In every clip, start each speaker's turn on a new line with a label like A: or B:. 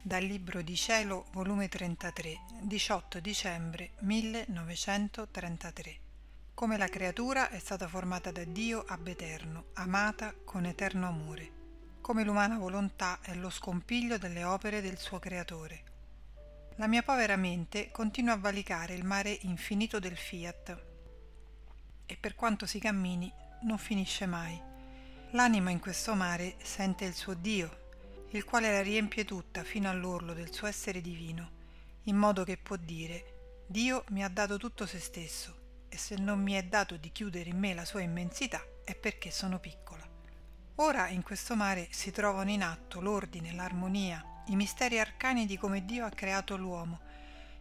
A: Dal Libro di Cielo, volume 33, 18 dicembre 1933. Come la creatura è stata formata da Dio ab eterno, amata con eterno amore. Come l'umana volontà è lo scompiglio delle opere del suo creatore. La mia povera mente continua a valicare il mare infinito del fiat e per quanto si cammini non finisce mai. L'anima in questo mare sente il suo Dio, il quale la riempie tutta fino all'orlo del suo essere divino, in modo che può dire Dio mi ha dato tutto se stesso e se non mi è dato di chiudere in me la sua immensità è perché sono piccola. Ora in questo mare si trovano in atto l'ordine, l'armonia, i misteri arcani di come Dio ha creato l'uomo,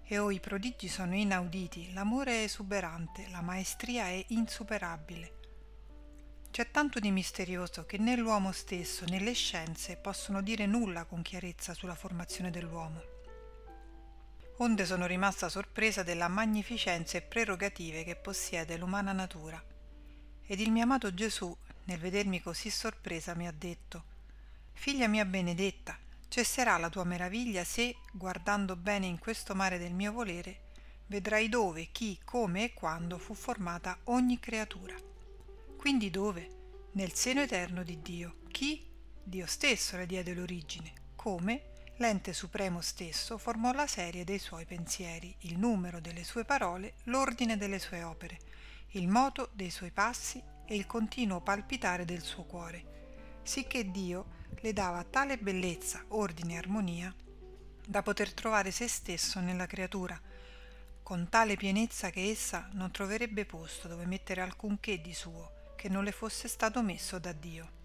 A: e oh i prodigi sono inauditi, l'amore è esuberante, la maestria è insuperabile. C'è tanto di misterioso che né l'uomo stesso né le scienze possono dire nulla con chiarezza sulla formazione dell'uomo. Onde sono rimasta sorpresa della magnificenza e prerogative che possiede l'umana natura. Ed il mio amato Gesù, nel vedermi così sorpresa, mi ha detto Figlia mia benedetta, cesserà la tua meraviglia se, guardando bene in questo mare del mio volere, vedrai dove, chi, come e quando fu formata ogni creatura. Quindi dove? Nel seno eterno di Dio. Chi? Dio stesso le diede l'origine. Come? L'ente supremo stesso formò la serie dei suoi pensieri, il numero delle sue parole, l'ordine delle sue opere, il moto dei suoi passi e il continuo palpitare del suo cuore, sicché Dio le dava tale bellezza, ordine e armonia da poter trovare se stesso nella creatura, con tale pienezza che essa non troverebbe posto dove mettere alcunché di suo, che non le fosse stato messo da Dio.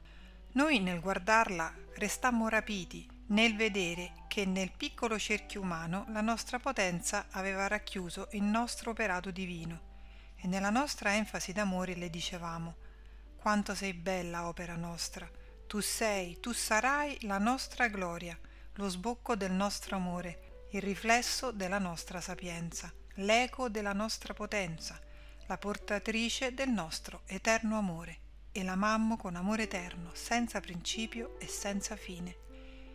A: Noi nel guardarla restammo rapiti nel vedere che nel piccolo cerchio umano la nostra potenza aveva racchiuso il nostro operato divino e nella nostra enfasi d'amore le dicevamo quanto sei bella opera nostra tu sei tu sarai la nostra gloria lo sbocco del nostro amore il riflesso della nostra sapienza l'eco della nostra potenza la portatrice del nostro eterno amore, e l'amammo con amore eterno, senza principio e senza fine.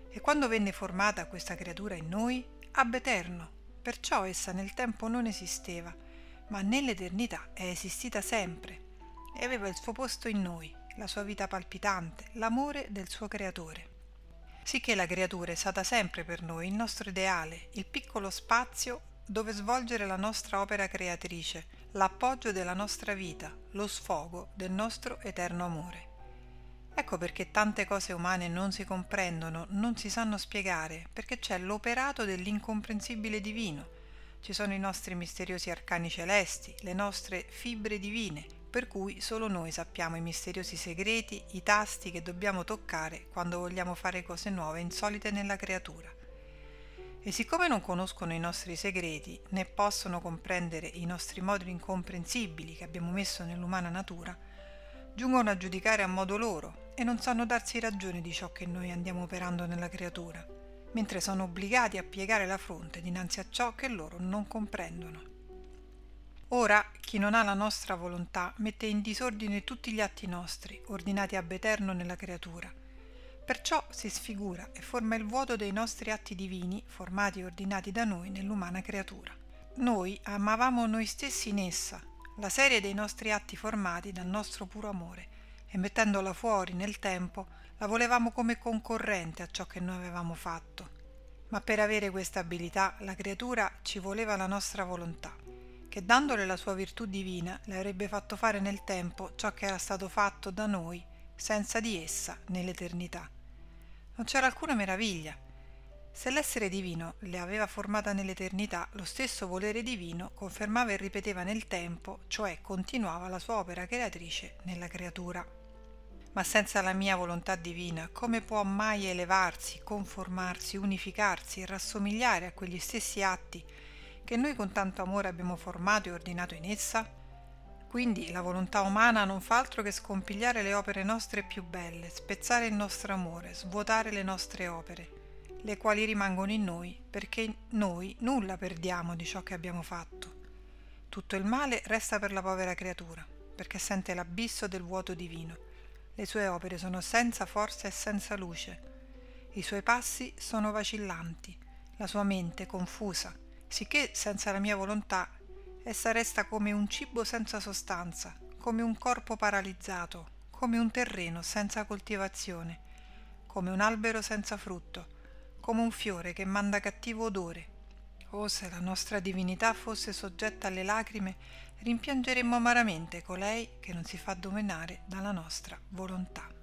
A: E quando venne formata questa creatura in noi, ab eterno, perciò essa nel tempo non esisteva, ma nell'eternità è esistita sempre, e aveva il suo posto in noi, la sua vita palpitante, l'amore del suo creatore. Sicché la creatura è stata sempre per noi il nostro ideale, il piccolo spazio dove svolgere la nostra opera creatrice, l'appoggio della nostra vita, lo sfogo del nostro eterno amore. Ecco perché tante cose umane non si comprendono, non si sanno spiegare, perché c'è l'operato dell'incomprensibile divino. Ci sono i nostri misteriosi arcani celesti, le nostre fibre divine, per cui solo noi sappiamo i misteriosi segreti, i tasti che dobbiamo toccare quando vogliamo fare cose nuove e insolite nella creatura. E siccome non conoscono i nostri segreti, né possono comprendere i nostri modi incomprensibili che abbiamo messo nell'umana natura, giungono a giudicare a modo loro e non sanno darsi ragione di ciò che noi andiamo operando nella creatura, mentre sono obbligati a piegare la fronte dinanzi a ciò che loro non comprendono. Ora chi non ha la nostra volontà mette in disordine tutti gli atti nostri, ordinati ab eterno nella creatura, Perciò si sfigura e forma il vuoto dei nostri atti divini, formati e ordinati da noi nell'umana creatura. Noi amavamo noi stessi in essa, la serie dei nostri atti formati dal nostro puro amore, e mettendola fuori nel tempo la volevamo come concorrente a ciò che noi avevamo fatto. Ma per avere questa abilità la creatura ci voleva la nostra volontà, che dandole la sua virtù divina le avrebbe fatto fare nel tempo ciò che era stato fatto da noi senza di essa nell'eternità. Non c'era alcuna meraviglia. Se l'essere divino le aveva formata nell'eternità, lo stesso volere divino confermava e ripeteva nel tempo, cioè continuava la sua opera creatrice nella creatura. Ma senza la mia volontà divina, come può mai elevarsi, conformarsi, unificarsi e rassomigliare a quegli stessi atti che noi con tanto amore abbiamo formato e ordinato in essa? Quindi la volontà umana non fa altro che scompigliare le opere nostre più belle, spezzare il nostro amore, svuotare le nostre opere, le quali rimangono in noi, perché noi nulla perdiamo di ciò che abbiamo fatto. Tutto il male resta per la povera creatura, perché sente l'abisso del vuoto divino. Le sue opere sono senza forza e senza luce. I suoi passi sono vacillanti, la sua mente confusa, sicché senza la mia volontà essa resta come un cibo senza sostanza, come un corpo paralizzato, come un terreno senza coltivazione, come un albero senza frutto, come un fiore che manda cattivo odore. Oh, se la nostra divinità fosse soggetta alle lacrime, rimpiangeremmo amaramente colei che non si fa dominare dalla nostra volontà.